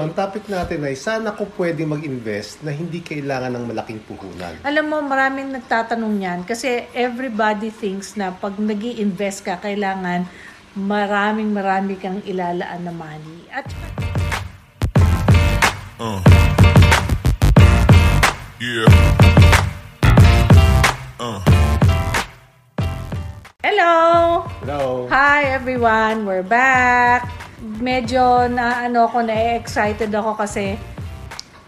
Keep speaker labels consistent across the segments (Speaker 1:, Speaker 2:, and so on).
Speaker 1: Ang topic natin ay sana ko pwede mag-invest na hindi kailangan ng malaking puhunan.
Speaker 2: Alam mo, maraming nagtatanong yan kasi everybody thinks na pag nag invest ka, kailangan maraming marami kang ilalaan na money. At
Speaker 3: Uh. Yeah. Uh.
Speaker 2: Hello!
Speaker 1: Hello!
Speaker 2: Hi everyone! We're back! Medyo na ano ako, na-excited ako kasi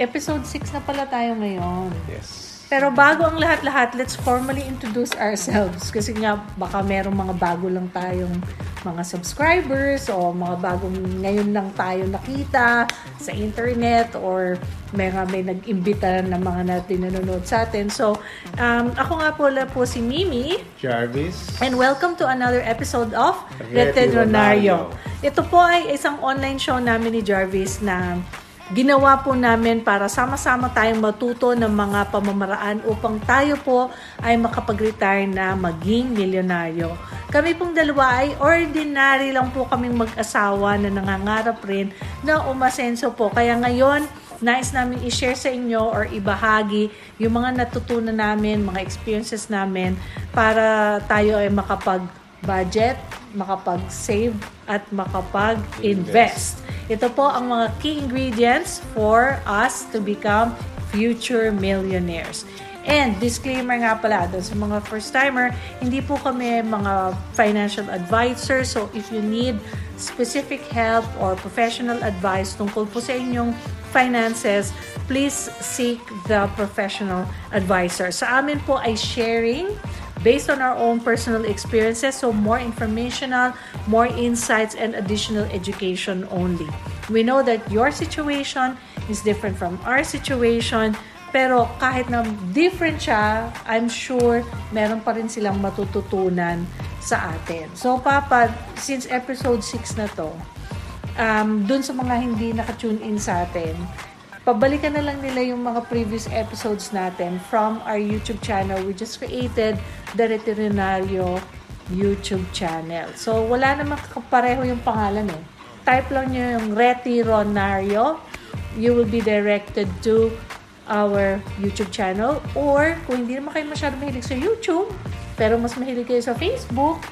Speaker 2: episode 6 na pala tayo ngayon.
Speaker 1: Yes.
Speaker 2: Pero bago ang lahat-lahat, let's formally introduce ourselves. Kasi nga, baka merong mga bago lang tayong mga subscribers o mga bagong ngayon lang tayo nakita sa internet or may, may nag-imbita na mga natin nanonood sa atin. So, um, ako nga po po si Mimi.
Speaker 1: Jarvis.
Speaker 2: And welcome to another episode of
Speaker 1: Reti
Speaker 2: Retironario.
Speaker 1: Ronario.
Speaker 2: Ito po ay isang online show namin ni Jarvis na ginawa po namin para sama-sama tayong matuto ng mga pamamaraan upang tayo po ay makapag-retire na maging milyonaryo. Kami pong dalawa ay ordinary lang po kaming mag-asawa na nangangarap rin na umasenso po. Kaya ngayon, nais namin i-share sa inyo or ibahagi yung mga natutunan namin, mga experiences namin para tayo ay makapag-budget, makapag-save at makapag-invest. Ito po ang mga key ingredients for us to become future millionaires. And disclaimer nga pala, doon sa mga first-timer, hindi po kami mga financial advisor. So if you need specific help or professional advice tungkol po sa inyong finances, please seek the professional advisor. Sa amin po ay sharing based on our own personal experiences. So more informational, more insights, and additional education only. We know that your situation is different from our situation. Pero kahit na different siya, I'm sure meron pa rin silang matututunan sa atin. So Papa, since episode 6 na to, um, dun sa mga hindi nakatune in sa atin, pabalikan na lang nila yung mga previous episodes natin from our YouTube channel. We just created the Veterinario YouTube channel. So, wala namang kapareho yung pangalan eh. Type lang nyo yung Retironario. You will be directed to our YouTube channel. Or, kung hindi naman kayo masyado mahilig sa YouTube, pero mas mahilig kayo sa Facebook,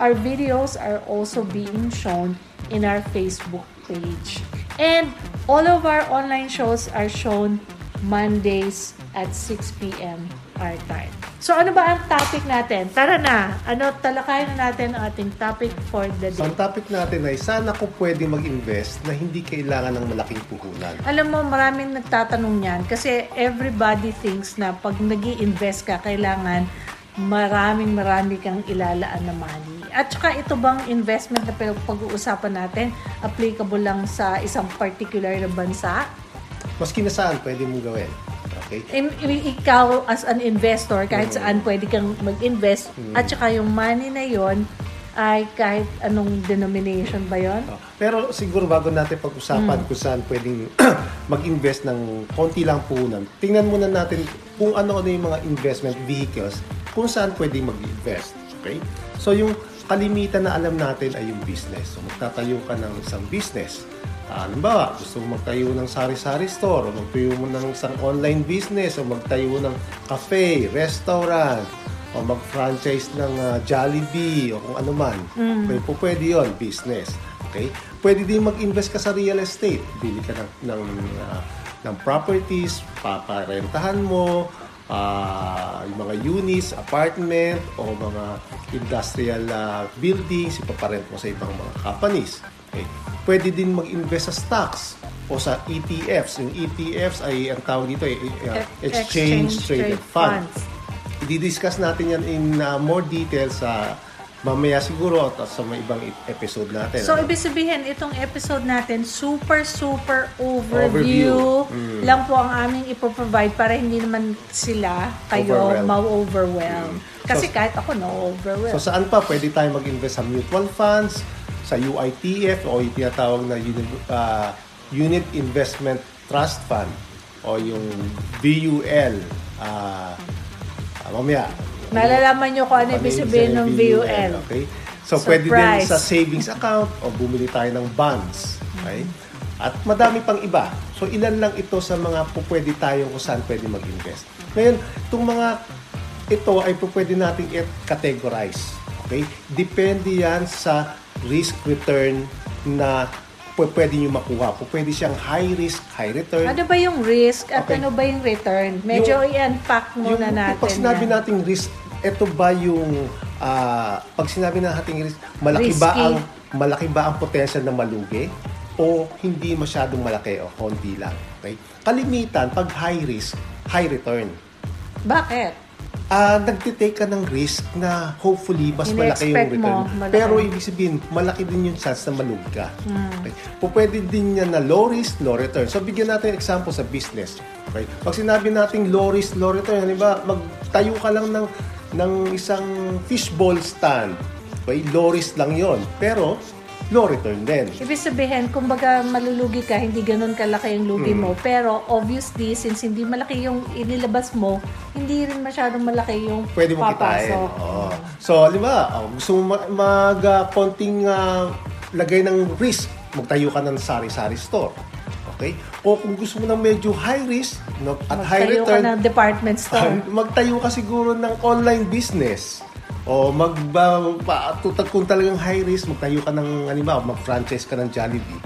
Speaker 2: our videos are also being shown in our Facebook page. And all of our online shows are shown Mondays at 6 p.m. our time. So ano ba ang topic natin? Tara na! Ano, talakayan na natin ang ating topic for the
Speaker 1: So,
Speaker 2: day.
Speaker 1: ang topic natin ay sana ko pwede mag-invest na hindi kailangan ng malaking puhunan.
Speaker 2: Alam mo, maraming nagtatanong yan kasi everybody thinks na pag nag invest ka, kailangan maraming marami kang ilalaan na money. At saka ito bang investment na pag-uusapan natin, applicable lang sa isang particular na bansa?
Speaker 1: Maski na saan pwede mong gawin. Okay?
Speaker 2: I- i- ikaw as an investor, kahit saan pwede kang mag-invest, at saka yung money na yon ay kahit anong denomination ba yon?
Speaker 1: Oh, Pero siguro bago natin pag-usapan kung saan pwedeng mag-invest ng konti lang puhunan, tingnan muna natin kung ano-ano yung mga investment vehicles kung saan pwedeng mag-invest. Okay? So yung kalimitan na alam natin ay yung business. So magtatayo ka ng isang business. Uh, halimbawa, gusto mo magtayo ng sari-sari store, o magtayo mo ng isang online business, o magtayo ng cafe, restaurant, o mag-franchise ng ah, Jollibee, o kung ano man. Pwede, po pwede yun, business. Okay? Pwede din mag-invest ka sa real estate. Bili ka ng, ng, ah, ng properties, paparentahan mo, ah, yung mga units, apartment, o mga industrial ah, buildings, ipaparent mo sa ibang mga companies. Okay? Pwede din mag-invest sa stocks o sa ETFs. Yung ETFs ay, ang tawag dito ay ah, Exchange Traded Funds. I-discuss natin yan in uh, more detail sa mamaya siguro at sa mga ibang episode natin.
Speaker 2: So,
Speaker 1: ano?
Speaker 2: ibig sabihin, itong episode natin, super, super
Speaker 1: Overview.
Speaker 2: overview, lang po ang aming ipoprovide para hindi naman sila kayo ma-overwhelm. Kasi
Speaker 1: So-
Speaker 2: kahit ako, no-overwhelm.
Speaker 1: So saan pa pwede tayo mag-invest sa mutual funds, sa UITF o yung tinatawag na uni- uh, Unit Investment Trust Fund o yung VUL. Uh, mamaya.
Speaker 2: Malalaman nyo kung ano ibig sabihin ng VUL.
Speaker 1: Okay? So, pwede din
Speaker 2: Surprise.
Speaker 1: sa savings account o bumili tayo ng bonds. Okay? At madami pang iba. So ilan lang ito sa mga pwede tayo kung saan pwede mag-invest. Ngayon, itong mga ito ay pwede nating i-categorize. Okay? Depende yan sa risk return na pwede nyo makuha. Po pwede siyang high risk, high return.
Speaker 2: Ano ba yung risk at
Speaker 1: Okay.
Speaker 2: ano ba yung return? Medyo
Speaker 1: Yung-
Speaker 2: i-unpack muna natin.
Speaker 1: Pag sinabi
Speaker 2: yan.
Speaker 1: nating risk, ito ba yung ah, pag sinabi nating risk, malaki ba
Speaker 2: Risky.
Speaker 1: ang malaki ba ang potential na malugi o hindi masyadong malaki o konti lang. Okay? Kalimitan pag high risk, high return.
Speaker 2: Bakit?
Speaker 1: Ah, nagtitake ka ng risk na hopefully mas malaki yung return.
Speaker 2: mo, malaki.
Speaker 1: Pero ibig sabihin, malaki din yung chance na malug ka.
Speaker 2: Hmm.
Speaker 1: Okay? Pwede din yan na low risk, low return. So bigyan natin example sa business. Okay? Pag sinabi nating low risk, low return, halimbawa magtayo ka lang ng ng isang fishbowl stand. Okay? Low risk lang yon Pero low return din.
Speaker 2: Ibig sabihin, kumbaga malulugi ka, hindi ganun kalaki yung lugi
Speaker 1: Mm.
Speaker 2: mo. Pero obviously, since hindi malaki yung inilabas mo, hindi rin masyadong malaki yung
Speaker 1: pwede mo kitain.
Speaker 2: papasok.
Speaker 1: Oo. So, di ba, oh, gusto mo ma- mag ah, konting ah, lagay ng risk, magtayo ka ng sari-sari store. Okay? O kung gusto mo ng medyo high risk no, at high
Speaker 2: Magtayo ka
Speaker 1: return,
Speaker 2: ng department store.
Speaker 1: magtayo ka siguro ng online business. O mag pa, tutag kung talagang high risk, magtayo ka ng halimbawa, mag-franchise ka ng Jollibee.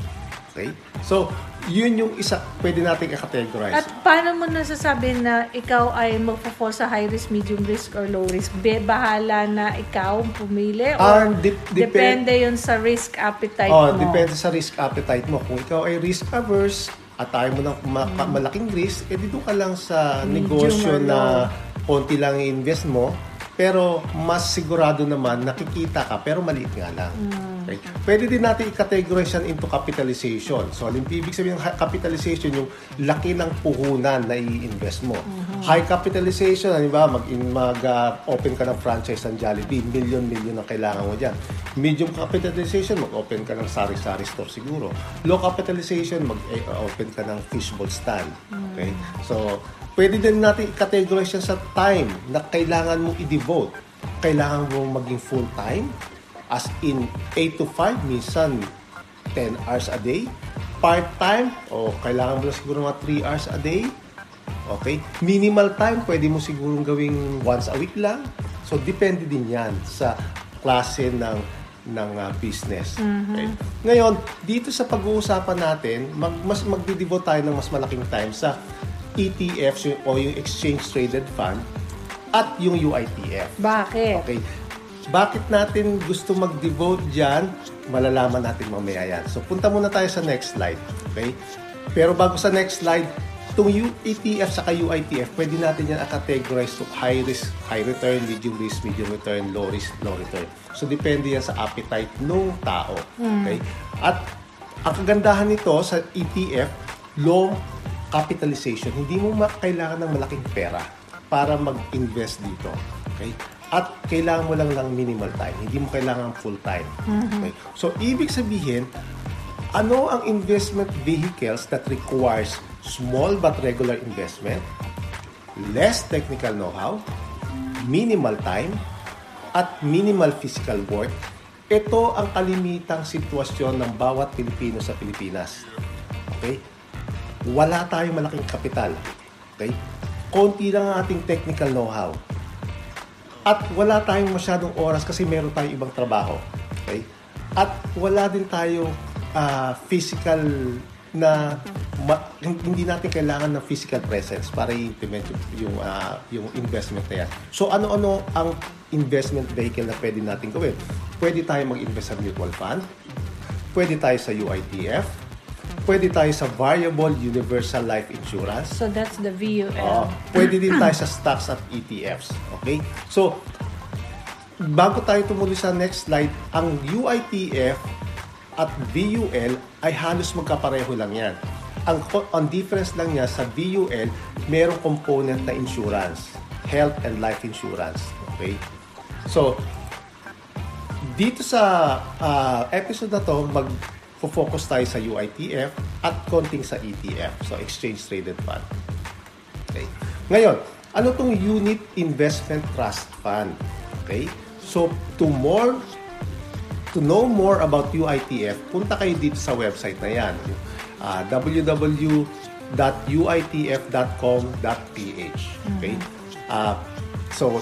Speaker 1: Okay? So, yun yung isa pwede nating i-categorize.
Speaker 2: At paano mo nasasabi na ikaw ay magpo-fall sa high risk, medium risk, or low risk? Be, bahala na ikaw pumili?
Speaker 1: Ah,
Speaker 2: Or
Speaker 1: dep- depend-
Speaker 2: depende yun sa risk appetite
Speaker 1: Oh,
Speaker 2: mo?
Speaker 1: depende sa risk appetite mo. Kung ikaw ay risk averse at ayaw mo ng ma-
Speaker 2: Mm.
Speaker 1: malaking risk, edi doon ka lang sa
Speaker 2: Medium
Speaker 1: negosyo
Speaker 2: or
Speaker 1: na konti lang i-invest mo, pero mas sigurado naman nakikita ka pero maliit nga lang.
Speaker 2: Mm.
Speaker 1: Okay? Pwede din natin i-categorize yan into capitalization. So, alim, ibig sabihin ng capitalization yung laki ng puhunan na i-invest mo.
Speaker 2: Mm-hmm.
Speaker 1: High capitalization, halimbawa, mag, mag uh, ka ng franchise ng Jollibee, million-million ang kailangan mo dyan. Medium capitalization, mag-open ka ng sari-sari store siguro. Low capitalization, mag-open ka ng fishbowl stand. Okay? So, pwede din natin i-categorize yan sa time na kailangan mo i-devote. Kailangan mo maging full-time, as in 8 to 5, minsan 10 hours a day. Part-time, o kailangan mo lang siguro mga 3 hours a day. Okay? Minimal time, pwede mo siguro gawing once a week lang. So, depende din yan sa klase ng ng uh, business. Okay? Ngayon, dito sa pag-uusapan natin, mag, mas magdi-devote tayo ng mas malaking time sa ETFs o yung Exchange Traded Fund at yung UITF.
Speaker 2: Bakit?
Speaker 1: Okay. Bakit natin gusto mag-devote dyan? Malalaman natin mamaya yan. So, punta muna tayo sa next slide. Okay? Pero bago sa next slide, itong ETF sa UITF, pwede natin yan categorize to high risk, high return, medium risk, medium return, low risk, low return. So, depende yan sa appetite ng tao. Okay? At ang kagandahan nito sa ETF, low capitalization. Hindi mo kailangan ng malaking pera para mag-invest dito. Okay? At kailangan mo lang ng minimal time. Hindi mo kailangan full time. Okay? So, ibig sabihin, ano ang investment vehicles that requires small but regular investment, less technical know-how, minimal time, at minimal physical work? Ito ang kalimitang sitwasyon ng bawat Pilipino sa Pilipinas. Okay? Wala tayong malaking kapital. Okay? Konti lang ang ating technical know-how. At wala tayong masyadong oras kasi meron tayong ibang trabaho. Okay? At wala din tayong ah, physical na ma- hindi natin kailangan ng physical presence para i-implement yung, ah, yung investment na yan. So ano-ano ang investment vehicle na pwede natin gawin? Pwede tayo mag-invest sa mutual fund, pwede tayo sa UITF, pwede tayo sa variable universal life insurance,
Speaker 2: So that's the VUL.
Speaker 1: Oo. pwede din tayo sa stocks at ETFs. Okay? So, bago tayo tumuloy sa next slide, ang UITF at VUL ay halos magkapareho lang yan. Ang, ang difference lang niya sa VUL, merong component na insurance. Health and life insurance. Okay? So, dito sa ah, episode na to, mag-focus tayo sa UITF at konting sa ETF, so Exchange Traded Fund. Okay. Ngayon, ano tong Unit Investment Trust Fund? Okay? So, to more to know more about UITF, punta kayo dito sa website na yan. ah, www.uitf.com.ph. Okay? Ah, so,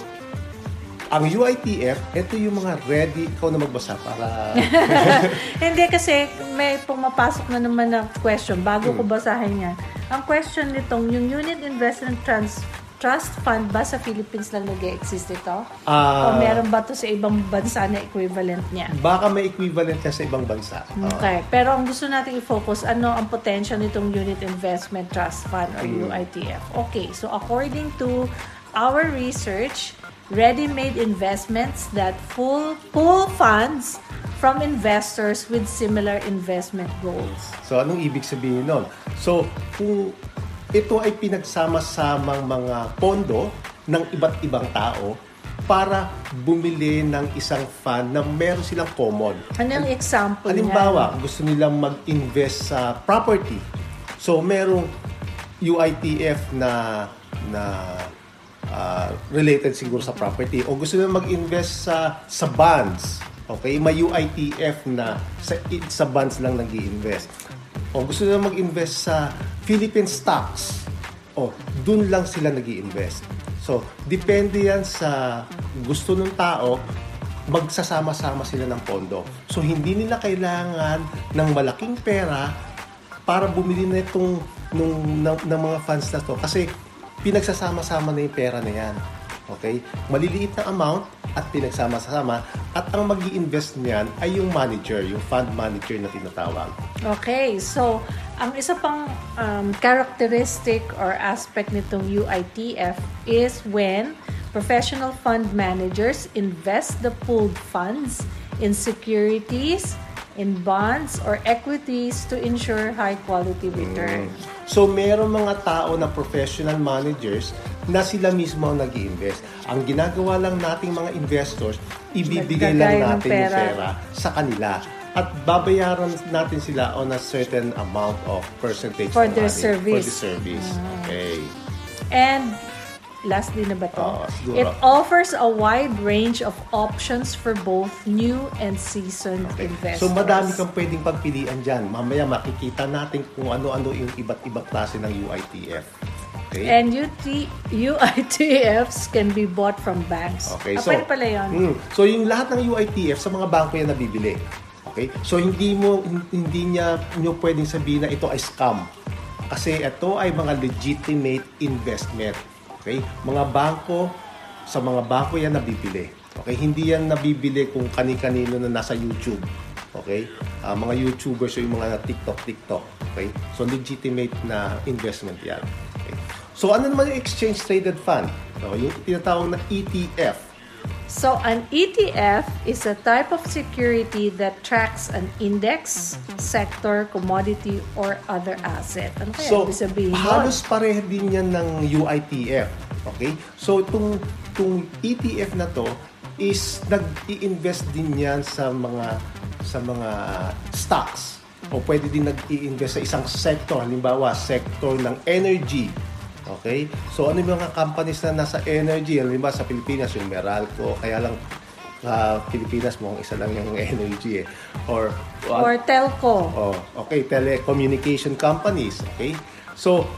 Speaker 1: ang UITF, ito yung mga ready, ikaw na magbasa para...
Speaker 2: Hindi kasi may pumapasok na naman na question bago ko basahin yan. Ang question nitong, yung Unit Investment Trans Trust Fund ba sa Philippines lang nag-exist ito?
Speaker 1: Ah,
Speaker 2: o meron ba to sa ibang bansa na equivalent niya?
Speaker 1: baka may equivalent ka sa ibang bansa.
Speaker 2: Okay. Pero ang gusto natin i-focus, ano ang potential nitong Unit Investment Trust Fund or UITF? Okay. So according to our research, ready-made investments that full pool funds from investors with similar investment goals.
Speaker 1: So, anong ibig sabihin nun? So, kung ito ay pinagsama-samang mga pondo ng iba't ibang tao para bumili ng isang fund na meron silang common.
Speaker 2: Ano yung example
Speaker 1: Halimbawa, gusto nilang mag-invest sa property. So, merong UITF na na ah, related siguro sa property o gusto nilang mag-invest sa sa bonds. Okay, may UITF na sa sa bonds lang nag invest O gusto nilang mag-invest sa Philippine stocks. O dun lang sila nag invest So, depende yan sa gusto ng tao magsasama-sama sila ng pondo. So, hindi nila kailangan ng malaking pera para bumili na itong nung, ng, ng mga funds na to. Kasi pinagsasama-sama na yung pera na yan. Okay? Maliliit na amount at pinagsama-sama at ang mag invest niyan ay yung manager, yung fund manager na tinatawag.
Speaker 2: Okay, so ang isa pang um, characteristic or aspect nitong UITF is when professional fund managers invest the pooled funds in securities, in bonds, or equities to ensure high quality return.
Speaker 1: So, meron mga tao na professional managers na sila mismo ang nag invest Ang ginagawa lang nating mga investors, ibibigay lang natin yung
Speaker 2: pera.
Speaker 1: pera sa kanila. At babayaran natin sila on a certain amount of percentage
Speaker 2: For
Speaker 1: ng
Speaker 2: their
Speaker 1: money. For
Speaker 2: service.
Speaker 1: the service. Okay.
Speaker 2: And lastly na ba to?
Speaker 1: Oo, siguro.
Speaker 2: It offers a wide range of options for both new and seasoned
Speaker 1: Okay.
Speaker 2: investors.
Speaker 1: So madami kang pwedeng pagpilian dyan. Mamaya makikita natin kung ano-ano yung iba't ibang klase ng UITF. Okay?
Speaker 2: And UT, UITFs can be bought from banks.
Speaker 1: Okay,
Speaker 2: Ah,
Speaker 1: so
Speaker 2: pwede pala yun.
Speaker 1: mm, so yung lahat ng UITF sa mga bangko yan nabibili. Okay? So hindi mo hindi niya niyo pwedeng sabihin na ito ay scam. Kasi ito ay mga legitimate investment. Okay? Mga bangko sa mga bangko yan nabibili. Okay? Hindi yan nabibili kung kani-kanino na nasa YouTube. Okay? Ah, mga YouTubers o yung mga TikTok TikTok. Okay? So legitimate na investment yan. Okay? So ano naman yung exchange traded fund? No, yung tinatawag na ETF.
Speaker 2: So, an ETF is a type of security that tracks an index, sector, commodity, or other asset. Ano kaya
Speaker 1: So,
Speaker 2: ibig sabihin nun?
Speaker 1: halos pareho din yan ng UITF. Okay? So, itong, itong ETF na to is nag-i-invest din yan sa mga sa mga stocks. O pwede din nag-i-invest sa isang sector. Halimbawa, sector ng energy. Okay? So, ano yung mga companies na nasa energy? Halimbawa, sa Pilipinas, yung Meralco. Kaya lang, sa Pilipinas, mukhang isa lang yung energy eh. Or,
Speaker 2: Or telco.
Speaker 1: Oh, okay, telecommunication companies, okay? So,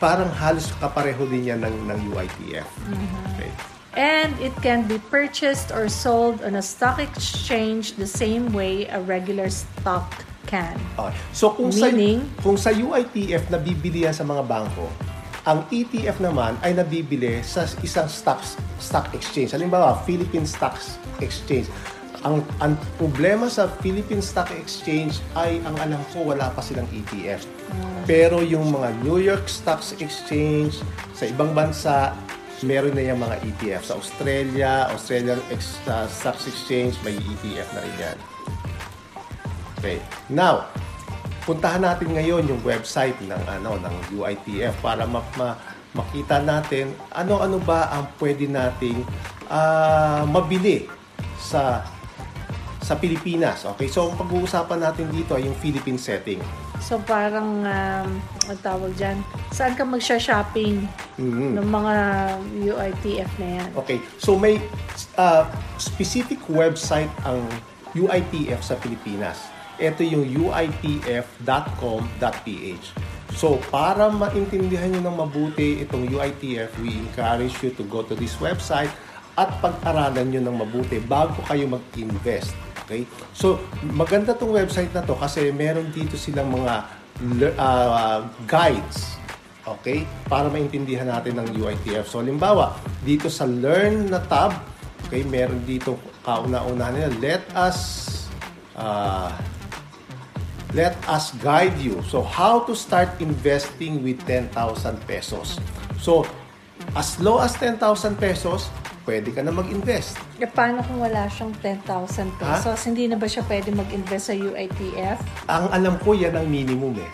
Speaker 1: parang halos kapareho din yan ng, ng UITF. Okay.
Speaker 2: And it can be purchased or sold on a stock exchange the same way a regular stock can.
Speaker 1: Okay. So, kung
Speaker 2: Meaning?
Speaker 1: sa, kung sa UITF nabibili yan sa mga bangko, ang ETF naman ay nabibili sa isang stock, stock exchange. Halimbawa, Philippine Stocks Exchange. Ang, ang problema sa Philippine Stock Exchange ay, ang alam ko, wala pa silang ETF. Pero yung mga New York Stocks Exchange, sa ibang bansa, meron na yung mga ETF. Sa Australia, Australian Ex, uh, Stocks Exchange, may ETF na rin yan. Okay. Now, puntahan natin ngayon yung website ng ano ng UITF para ma- ma- makita natin ano-ano ba ang pwede nating ah, mabili sa sa Pilipinas. Okay? So, ang pag-uusapan natin dito ay yung Philippine setting.
Speaker 2: So parang, um, ang tawag dyan, saan ka magsha-shopping
Speaker 1: Mhm.
Speaker 2: ng mga UITF na yan?
Speaker 1: Okay. So, may ah, specific website ang UITF sa Pilipinas. Ito yung uitf.com.ph. So, para maintindihan nyo ng mabuti itong UITF, we encourage you to go to this website at pag-aralan nyo ng mabuti bago kayo mag-invest. Okay? So, maganda tong website na to kasi meron dito silang mga uh, guides Okay? Para maintindihan natin ng UITF. So, halimbawa, dito sa Learn na tab, okay, meron dito kauna-una nila, let us uh, let us guide you. So, how to start investing with 10,000 pesos. So, as low as 10,000 pesos, pwede ka na mag-invest.
Speaker 2: E, paano kung wala siyang 10,000 pesos? Hindi na ba siya pwede mag-invest sa UITF?
Speaker 1: Ang alam ko, yan ang minimum eh.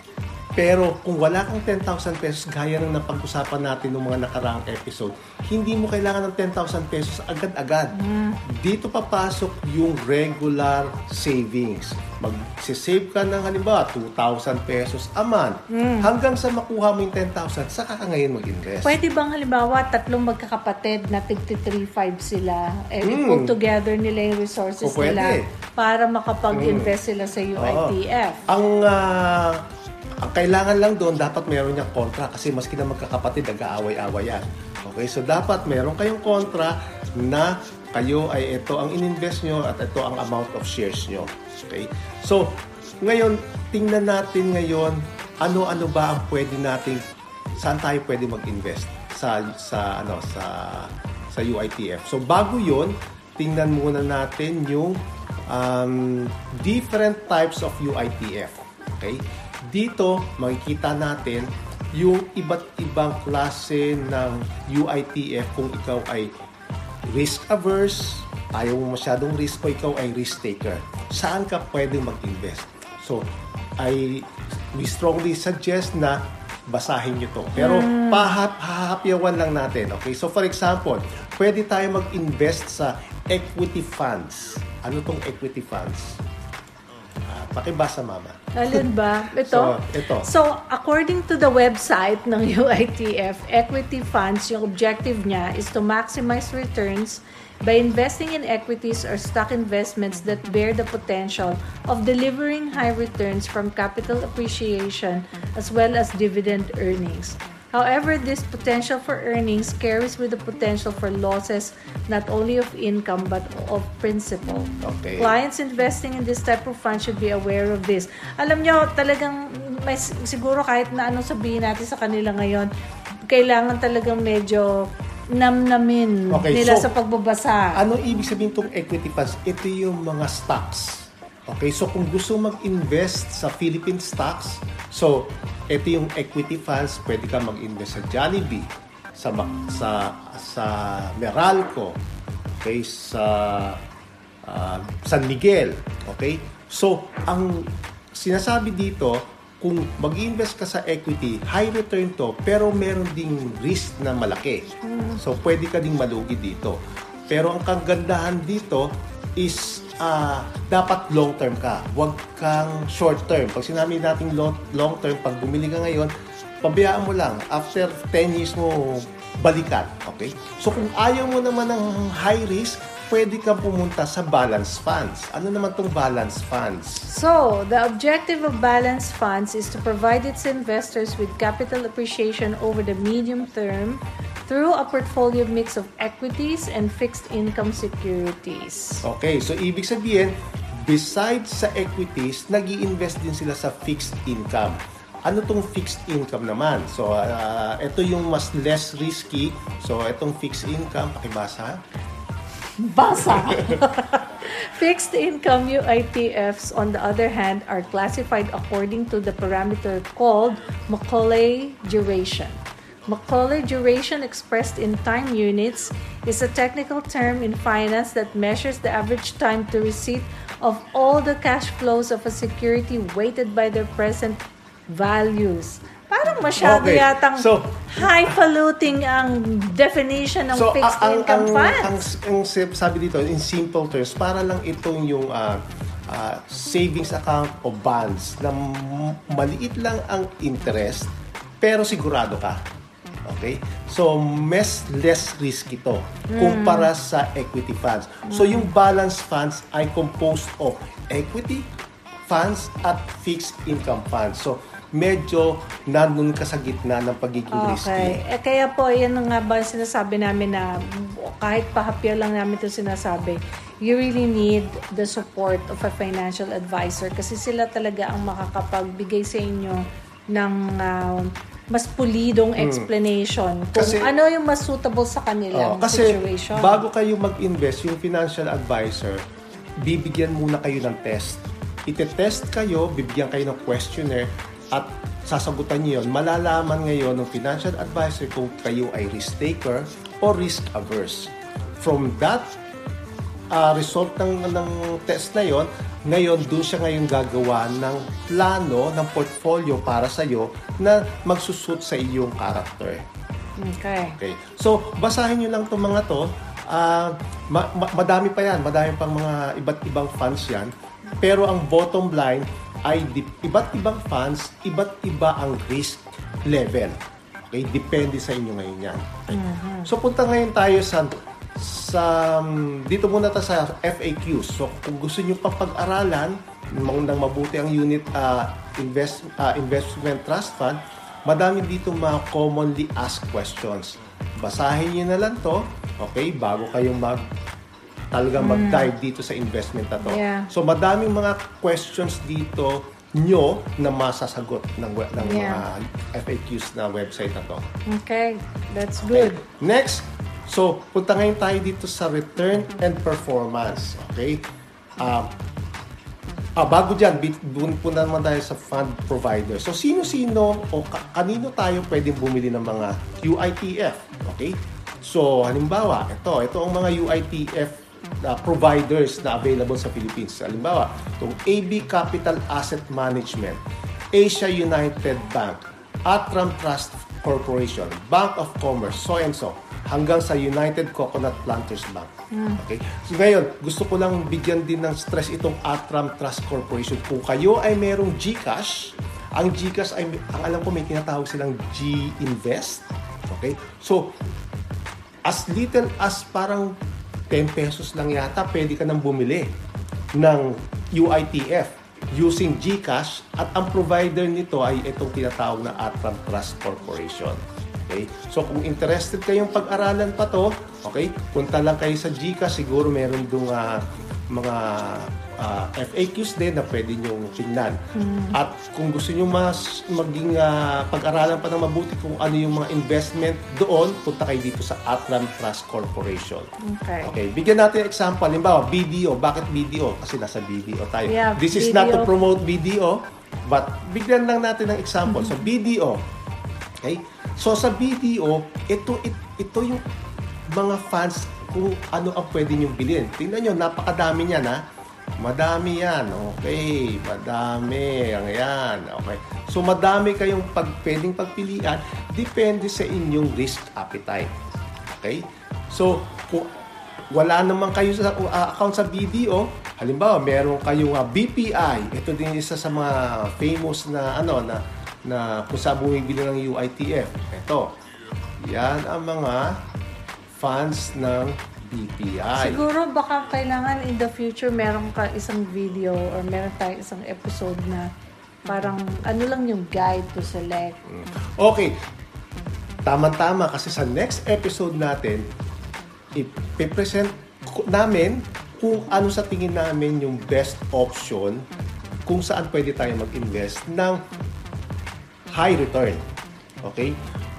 Speaker 1: Pero kung wala kang 10,000 pesos, gaya ng napag-usapan natin ng mga nakaraang episode, hindi mo kailangan ng 10,000 pesos agad-agad. Dito papasok yung regular savings. Mag-save ka ng halimbawa 2,000 pesos a month. Hanggang sa makuha mo yung 10,000, saka ka ngayon mag-invest.
Speaker 2: Pwede bang halimbawa tatlong magkakapatid na 53.5 sila, eh,
Speaker 1: Mm.
Speaker 2: pull together nila yung resources
Speaker 1: O, pwede.
Speaker 2: nila para makapag-invest sila sa UITF?
Speaker 1: Ang ah, ang kailangan lang doon, dapat meron niyang kontra kasi maski na magkakapatid, nag-aaway-away yan. Okay, so dapat meron kayong kontra na kayo ay ito ang ininvest nyo at ito ang amount of shares nyo. Okay? So, ngayon, tingnan natin ngayon ano-ano ba ang pwede nating saan tayo pwede mag-invest sa sa ano sa sa UITF. So bago 'yon, tingnan muna natin yung um, different types of UITF. Okay? Dito makikita natin yung iba't ibang klase ng UITF kung ikaw ay risk averse, ayaw mo masyadong risk o ikaw ay risk taker. Saan ka pwedeng mag-invest? So, I we strongly suggest na basahin nyo to. Pero pahap, hahapyawan lang natin. Okay? So, for example, pwede tayo mag-invest sa equity funds. Ano tong equity funds? Pakibasa, mama.
Speaker 2: Alin ba? Ito?
Speaker 1: So, ito.
Speaker 2: So, according to the website ng UITF, equity funds, yung objective niya is to maximize returns by investing in equities or stock investments that bear the potential of delivering high returns from capital appreciation as well as dividend earnings. However, this potential for earnings carries with the potential for losses not only of income but of principal.
Speaker 1: Okay.
Speaker 2: Clients investing in this type of fund should be aware of this. Alam nyo, talagang may, siguro kahit na anong sabihin natin sa kanila ngayon, kailangan talagang medyo namnamin
Speaker 1: Okay,
Speaker 2: nila
Speaker 1: so,
Speaker 2: sa pagbabasa.
Speaker 1: Ano ibig sabihin itong equity funds? Ito yung mga stocks. Okay, so kung gusto mag-invest sa Philippine stocks, so ito yung equity funds, pwede ka mag-invest sa Jollibee, sa sa sa Meralco, okay, sa ah, San Miguel, okay? So, ang sinasabi dito, kung mag-invest ka sa equity, high return to, pero meron ding risk na malaki. So, pwede ka ding malugi dito. Pero ang kagandahan dito is ah, dapat long term ka. Huwag kang short term. Pag sinabi natin long, term, pag bumili ka ngayon, pabayaan mo lang. After 10 years mo, balikan. Okay? So, kung ayaw mo naman ng high risk, pwede kang pumunta sa balance funds. Ano naman tong balance funds?
Speaker 2: So, the objective of balance funds is to provide its investors with capital appreciation over the medium term through a portfolio mix of equities and fixed income securities.
Speaker 1: Okay, so ibig sabihin, besides sa equities, nag invest din sila sa fixed income. Ano tong fixed income naman? So, ah, ito yung mas less risky. So, itong fixed income, pakibasa.
Speaker 2: Basa! Fixed income UITFs, on the other hand, are classified according to the parameter called Macaulay duration. Macaulay duration expressed in time units is a technical term in finance that measures the average time to receipt of all the cash flows of a security weighted by their present values. Parang masyado
Speaker 1: Okay,
Speaker 2: yatang
Speaker 1: so-
Speaker 2: highfalutin ang definition ng
Speaker 1: So,
Speaker 2: fixed
Speaker 1: ang,
Speaker 2: income
Speaker 1: ang,
Speaker 2: funds.
Speaker 1: ang, ang, ang sabi dito, in simple terms, para lang itong yung ah, ah, savings account o bonds na maliit lang ang interest, pero sigurado ka. Okay? So, mas less risk ito kumpara sa equity funds. So, yung balance funds ay composed of equity, funds at fixed income funds. So, medyo nandun ka sa gitna ng pagiging risky.
Speaker 2: Okay. Eh, kaya po, yan nga ba sinasabi namin na kahit pahapyaw lang namin ito sinasabi, you really need the support of a financial advisor kasi sila talaga ang makakapagbigay sa inyo ng ah, mas pulidong explanation kung
Speaker 1: Hmm. Kasi-
Speaker 2: ano yung mas suitable sa kanilang
Speaker 1: Oh, kasi
Speaker 2: situation.
Speaker 1: bago kayo mag-invest, yung financial advisor, bibigyan muna kayo ng test. Ite-test kayo, bibigyan kayo ng questionnaire, at sasagutan niyo yun. Malalaman ngayon ng financial advisor kung kayo ay risk taker or risk averse. From that ah, result ng, ng test na yon, ngayon doon siya ngayon gagawa ng plano, ng portfolio para sa iyo na magsusut sa iyong character.
Speaker 2: Okay.
Speaker 1: Okay. So, basahin nyo lang itong mga to. Ah, ma- ma- madami pa yan. Madami pang mga iba't ibang funds yan. Pero ang bottom line ay di- iba't ibang funds, iba't iba ang risk level. Okay? Depende sa inyo ngayon yan. Okay? So, punta ngayon tayo sa sa um, dito muna tayo sa FAQs. So, kung gusto niyo pa pag-aralan ng ng mabuti ang unit ah, invest ah, investment trust fund, madami dito mga commonly asked questions. Basahin niyo na lang to, okay, bago kayo mag talagang mag-dive dito sa investment na to.
Speaker 2: Yeah.
Speaker 1: So madaming mga questions dito nyo na masasagot ng, ng
Speaker 2: Yeah.
Speaker 1: mga FAQs na website na to.
Speaker 2: Okay. That's good.
Speaker 1: Next, so punta ngayon tayo dito sa return and performance. Okay? Ah, ah, bago dyan, po naman tayo sa fund provider. So, sino-sino o ka- kanino tayo pwedeng bumili ng mga UITF? Okay? So, halimbawa, ito, ito ang mga UITF na providers na available sa Philippines. Halimbawa, itong AB Capital Asset Management, Asia United Bank, Atram Trust Corporation, Bank of Commerce, so and so, hanggang sa United Coconut Planters Bank. Okay? So ngayon, gusto ko lang bigyan din ng stress itong Atram Trust Corporation. Kung kayo ay merong GCash, ang GCash ay, ang alam ko may tinatawag silang G-Invest. Okay? So, as little as parang 10 pesos lang yata, pwede ka nang bumili ng UITF using GCash at ang provider nito ay itong tinatawag na Atram Trust Corporation. Okay? So kung interested kayong pag-aralan pa to, okay, punta lang kayo sa GCash, siguro meron dong ah, mga ah, FAQs din na pwede nyong tingnan. At kung gusto nyo mas maging ah, pag-aralan pa ng mabuti kung ano yung mga investment doon, punta kayo dito sa Atram Trust Corporation.
Speaker 2: Okay.
Speaker 1: Okay, bigyan natin example. Halimbawa, BDO. Bakit BDO? Kasi nasa BDO tayo.
Speaker 2: Yeah,
Speaker 1: This is not to
Speaker 2: BDO.
Speaker 1: promote BDO, but bigyan lang natin ng example. So, BDO. Okay? So, sa BDO, ito, it- ito yung mga fans kung ano ang pwede nyo bilhin. Tingnan nyo, napakadami niyan, ha? Madami yan. Okay. Madami. Ang yan. Okay. So, madami kayong pag, pwedeng pagpilian. Depende sa inyong risk appetite. Okay? So, kung wala naman kayo sa uh, account sa BDO, halimbawa, meron kayong uh, BPI. Ito din isa sa mga famous na ano na na kung saan bumibili ng UITF. Ito. Yan ang mga funds ng BPI.
Speaker 2: Siguro baka kailangan in the future meron ka isang video or meron tayo isang episode na parang ano lang yung guide to select.
Speaker 1: Okay. Tama-tama kasi sa next episode natin, ipipresent namin kung ano sa tingin namin yung best option kung saan pwede tayo mag-invest ng high return. Okay?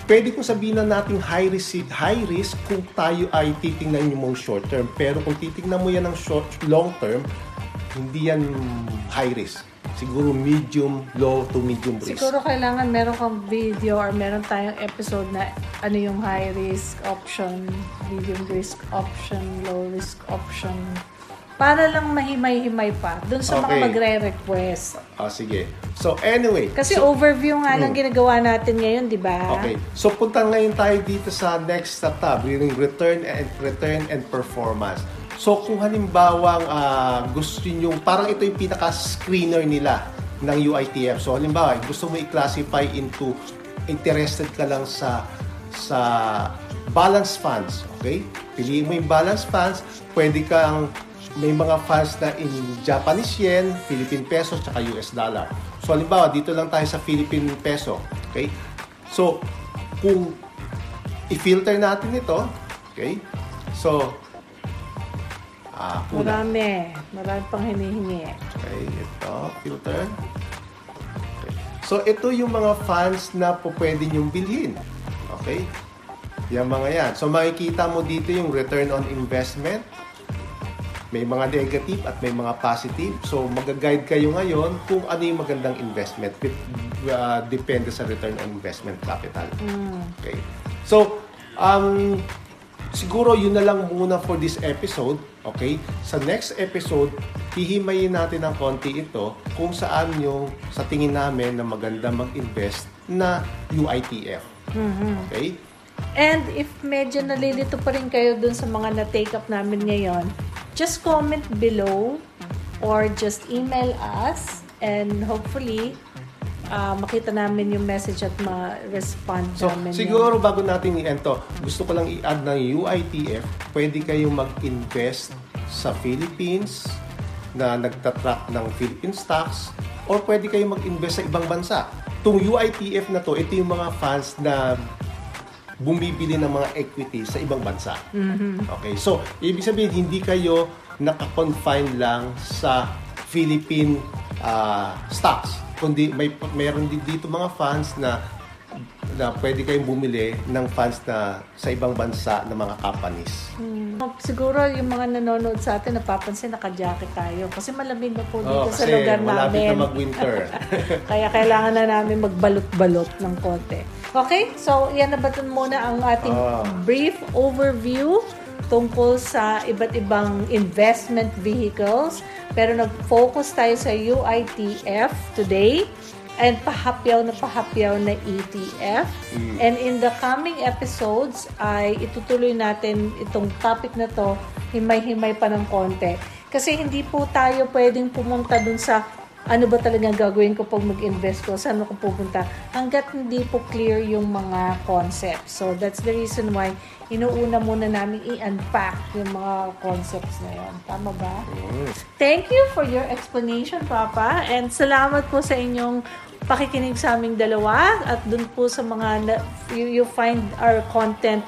Speaker 1: Pwede kong sabihin na natin high risk, high risk kung tayo ay titingnan yung mga short term. Pero kung titingnan mo yan ng short, long term, hindi yan high risk. Siguro medium, low to medium risk.
Speaker 2: Siguro kailangan meron kang video or meron tayong episode na ano yung high risk option, medium risk option, low risk option. Para lang mahimay-himay pa dun sa
Speaker 1: Okay.
Speaker 2: mga magre-request.
Speaker 1: Ah, sige. So, anyway.
Speaker 2: Kasi
Speaker 1: so,
Speaker 2: overview nga lang ginagawa natin ngayon, di ba?
Speaker 1: Okay. So, punta ngayon tayo dito sa next na tab, yung return and return and performance. So, kung halimbawa ah, gusto niyo parang ito yung pinaka-screener nila ng UITF. So, halimbawa, gusto mo i-classify into interested ka lang sa sa balance funds, okay? Piliin mo yung balance funds, pwede kang may mga funds na in Japanese yen, Philippine peso, tsaka US dollar. So, halimbawa, dito lang tayo sa Philippine peso. Okay? So, kung i-filter natin ito, okay? So, ah, kuna.
Speaker 2: Marami. Marami pang hinihingi.
Speaker 1: Okay, ito, filter. Okay. So, ito yung mga funds na po pwede nyong bilhin. Okay? Yung mga yan. So, makikita mo dito yung return on investment. May mga negative at may mga positive. So, mag-guide kayo ngayon kung ano yung magandang investment. Uh, depende sa return on investment capital. Okay. So, um, siguro yun na lang muna for this episode. Okay? Sa next episode, hihimayin natin ng konti ito kung saan yung sa tingin namin na maganda mag-invest na UITF. Okay?
Speaker 2: And if medyo nalilito pa rin kayo dun sa mga na-take up namin ngayon, just comment below or just email us and hopefully uh, makita namin yung message at ma-respond
Speaker 1: So,
Speaker 2: namin.
Speaker 1: siguro bago natin i-end to, gusto ko lang i-add ng UITF, pwede kayong mag-invest sa Philippines na nagtatrack ng Philippine stocks or pwede kayong mag-invest sa ibang bansa. Itong UITF na to, ito yung mga funds na bumibili ng mga equity sa ibang bansa. Okay, so ibig sabihin hindi kayo naka-confine lang sa Philippine ah, stocks, kundi may mayroon din dito mga funds na na pwede kayong bumili ng funds na sa ibang bansa ng mga companies.
Speaker 2: Siguro yung mga nanonood sa atin napapansin naka-jacket tayo kasi malamig na po dito
Speaker 1: Oh,
Speaker 2: sa lugar
Speaker 1: malapit
Speaker 2: namin.
Speaker 1: na mag-winter.
Speaker 2: Kaya kailangan na namin magbalot-balot ng konti. Okay, so yan na ba muna ang ating
Speaker 1: Ah.
Speaker 2: brief overview tungkol sa iba't ibang investment vehicles. Pero nag-focus tayo sa UITF today and pahapyaw na pahapyaw na ETF. And in the coming episodes ay itutuloy natin itong topic na to himay-himay pa ng konti. Kasi hindi po tayo pwedeng pumunta dun sa ano ba talagang gagawin ko pag mag-invest ko, saan ako pupunta, hanggat hindi po clear yung mga concepts. So, that's the reason why inuuna muna namin i-unpack yung mga concepts na yun. Tama ba? Thank you for your explanation, Papa. And salamat po sa inyong pakikinig sa aming dalawa at dun po sa mga na, you, you find our content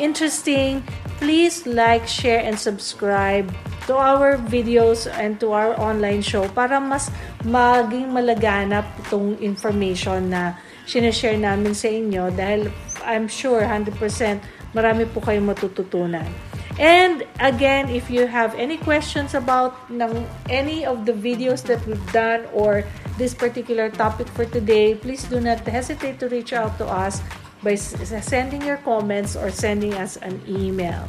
Speaker 2: interesting. Please like, share, and subscribe to our videos and to our online show para mas maging malaganap itong information na sinashare namin sa inyo dahil I'm sure 100% marami po kayong matututunan. And again, if you have any questions about ng any of the videos that we've done or this particular topic for today, please do not hesitate to reach out to us by sending your comments or sending us an email.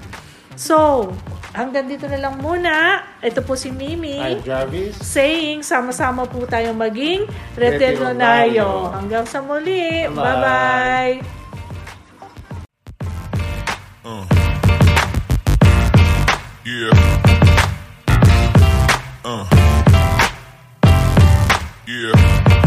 Speaker 2: So, hanggang dito na lang muna. Ito po si Mimi.
Speaker 1: I'm Jarvis.
Speaker 2: Saying, sama-sama po tayong maging retenonaryo. Hanggang sa muli.
Speaker 1: Bye-bye.
Speaker 2: Bye-bye.
Speaker 3: Uh. Yeah. Uh. Yeah.